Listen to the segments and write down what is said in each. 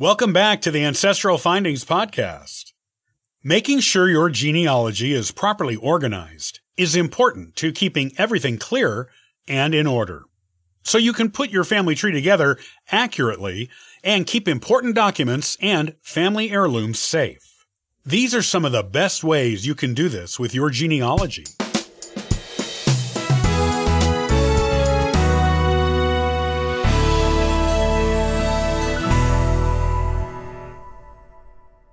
Welcome back to the Ancestral Findings Podcast. Making sure your genealogy is properly organized is important to keeping everything clear and in order. So you can put your family tree together accurately and keep important documents and family heirlooms safe. These are some of the best ways you can do this with your genealogy.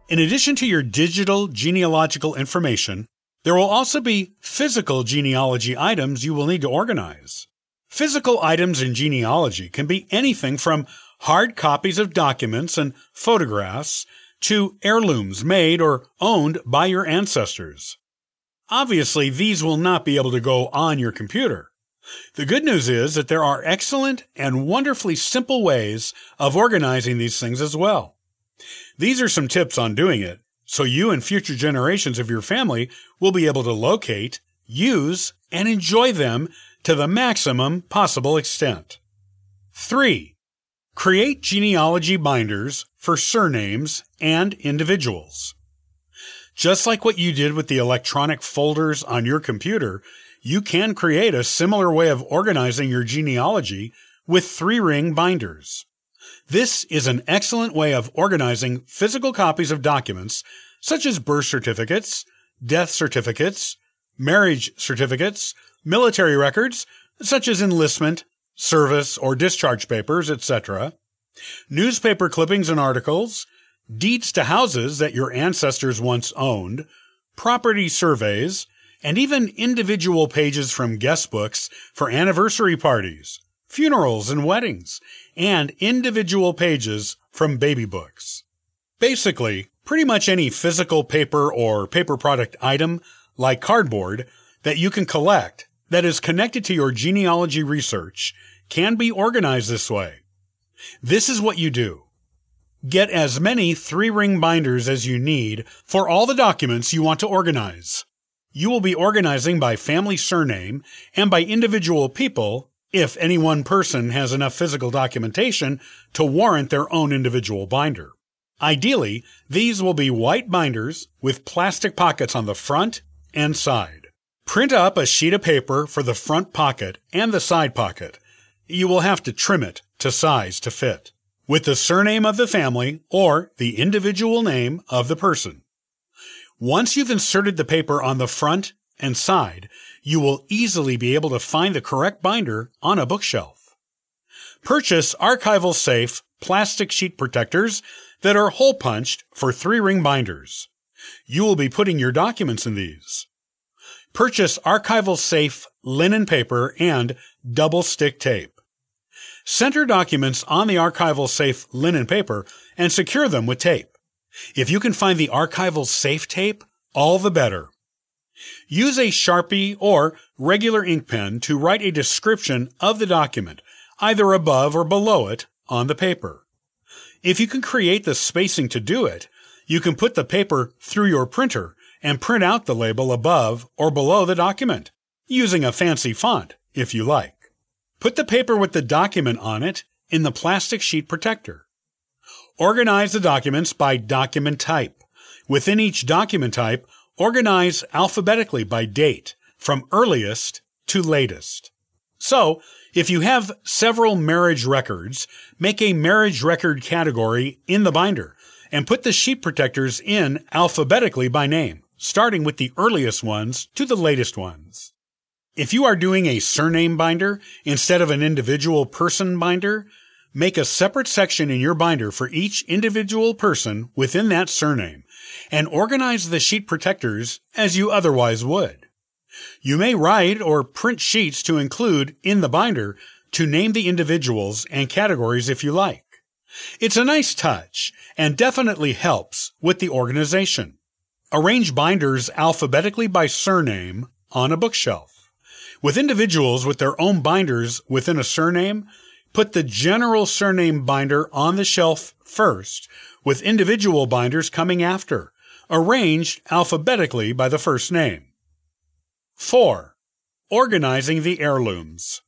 In addition to your digital genealogical information, there will also be physical genealogy items you will need to organize. Physical items in genealogy can be anything from hard copies of documents and photographs to heirlooms made or owned by your ancestors. Obviously, these will not be able to go on your computer. The good news is that there are excellent and wonderfully simple ways of organizing these things as well. These are some tips on doing it, so you and future generations of your family will be able to locate, use, and enjoy them to the maximum possible extent. 3. Create genealogy binders for surnames and individuals. Just like what you did with the electronic folders on your computer, you can create a similar way of organizing your genealogy with three ring binders. This is an excellent way of organizing physical copies of documents such as birth certificates, death certificates, marriage certificates, military records such as enlistment, service, or discharge papers, etc., newspaper clippings and articles, deeds to houses that your ancestors once owned, property surveys, and even individual pages from guest books for anniversary parties, funerals and weddings, and individual pages from baby books. Basically, pretty much any physical paper or paper product item, like cardboard, that you can collect that is connected to your genealogy research can be organized this way. This is what you do. Get as many three ring binders as you need for all the documents you want to organize. You will be organizing by family surname and by individual people if any one person has enough physical documentation to warrant their own individual binder. Ideally, these will be white binders with plastic pockets on the front and side. Print up a sheet of paper for the front pocket and the side pocket. You will have to trim it to size to fit, with the surname of the family or the individual name of the person. Once you've inserted the paper on the front and side, you will easily be able to find the correct binder on a bookshelf. Purchase archival safe plastic sheet protectors that are hole punched for three ring binders. You will be putting your documents in these. Purchase archival safe linen paper and double stick tape. Center documents on the archival safe linen paper and secure them with tape. If you can find the archival safe tape, all the better. Use a Sharpie or regular ink pen to write a description of the document, either above or below it, on the paper. If you can create the spacing to do it, you can put the paper through your printer and print out the label above or below the document, using a fancy font, if you like. Put the paper with the document on it in the plastic sheet protector. Organize the documents by document type. Within each document type, Organize alphabetically by date, from earliest to latest. So, if you have several marriage records, make a marriage record category in the binder and put the sheet protectors in alphabetically by name, starting with the earliest ones to the latest ones. If you are doing a surname binder instead of an individual person binder, make a separate section in your binder for each individual person within that surname and organize the sheet protectors as you otherwise would. You may write or print sheets to include in the binder to name the individuals and categories if you like. It's a nice touch and definitely helps with the organization. Arrange binders alphabetically by surname on a bookshelf. With individuals with their own binders within a surname, put the general surname binder on the shelf first with individual binders coming after, arranged alphabetically by the first name. 4. Organizing the heirlooms.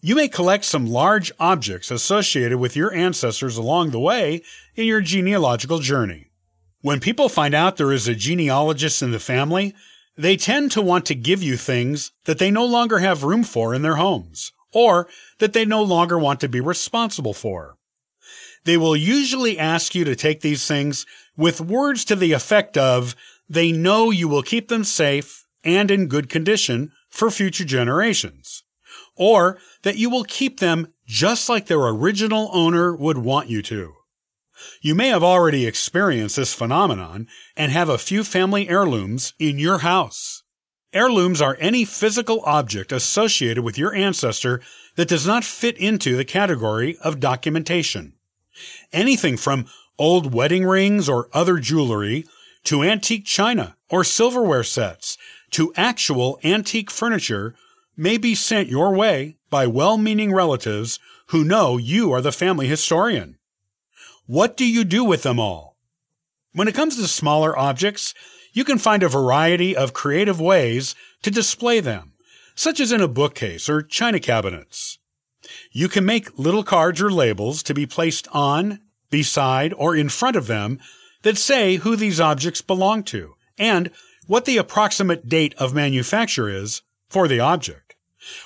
You may collect some large objects associated with your ancestors along the way in your genealogical journey. When people find out there is a genealogist in the family, they tend to want to give you things that they no longer have room for in their homes, or that they no longer want to be responsible for. They will usually ask you to take these things with words to the effect of, they know you will keep them safe and in good condition for future generations, or that you will keep them just like their original owner would want you to. You may have already experienced this phenomenon and have a few family heirlooms in your house. Heirlooms are any physical object associated with your ancestor that does not fit into the category of documentation. Anything from old wedding rings or other jewelry to antique china or silverware sets to actual antique furniture may be sent your way by well meaning relatives who know you are the family historian. What do you do with them all? When it comes to smaller objects, you can find a variety of creative ways to display them, such as in a bookcase or china cabinets. You can make little cards or labels to be placed on, beside, or in front of them that say who these objects belong to and what the approximate date of manufacture is for the object,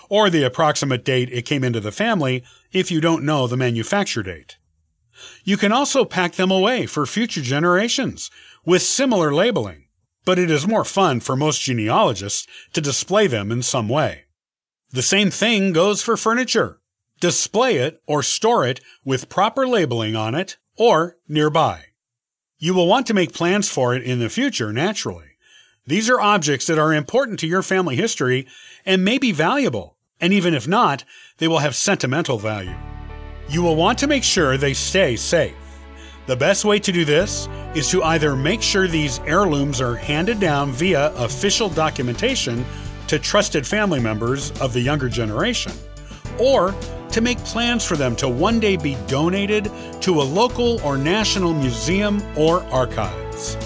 or the approximate date it came into the family if you don't know the manufacture date. You can also pack them away for future generations with similar labeling, but it is more fun for most genealogists to display them in some way. The same thing goes for furniture. Display it or store it with proper labeling on it or nearby. You will want to make plans for it in the future, naturally. These are objects that are important to your family history and may be valuable, and even if not, they will have sentimental value. You will want to make sure they stay safe. The best way to do this is to either make sure these heirlooms are handed down via official documentation to trusted family members of the younger generation, or to make plans for them to one day be donated to a local or national museum or archives.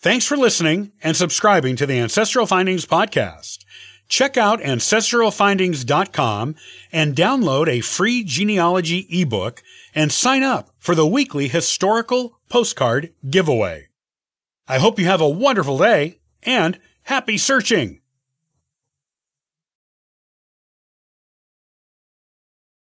Thanks for listening and subscribing to the Ancestral Findings podcast. Check out ancestralfindings.com and download a free genealogy ebook and sign up for the weekly historical postcard giveaway. I hope you have a wonderful day and happy searching!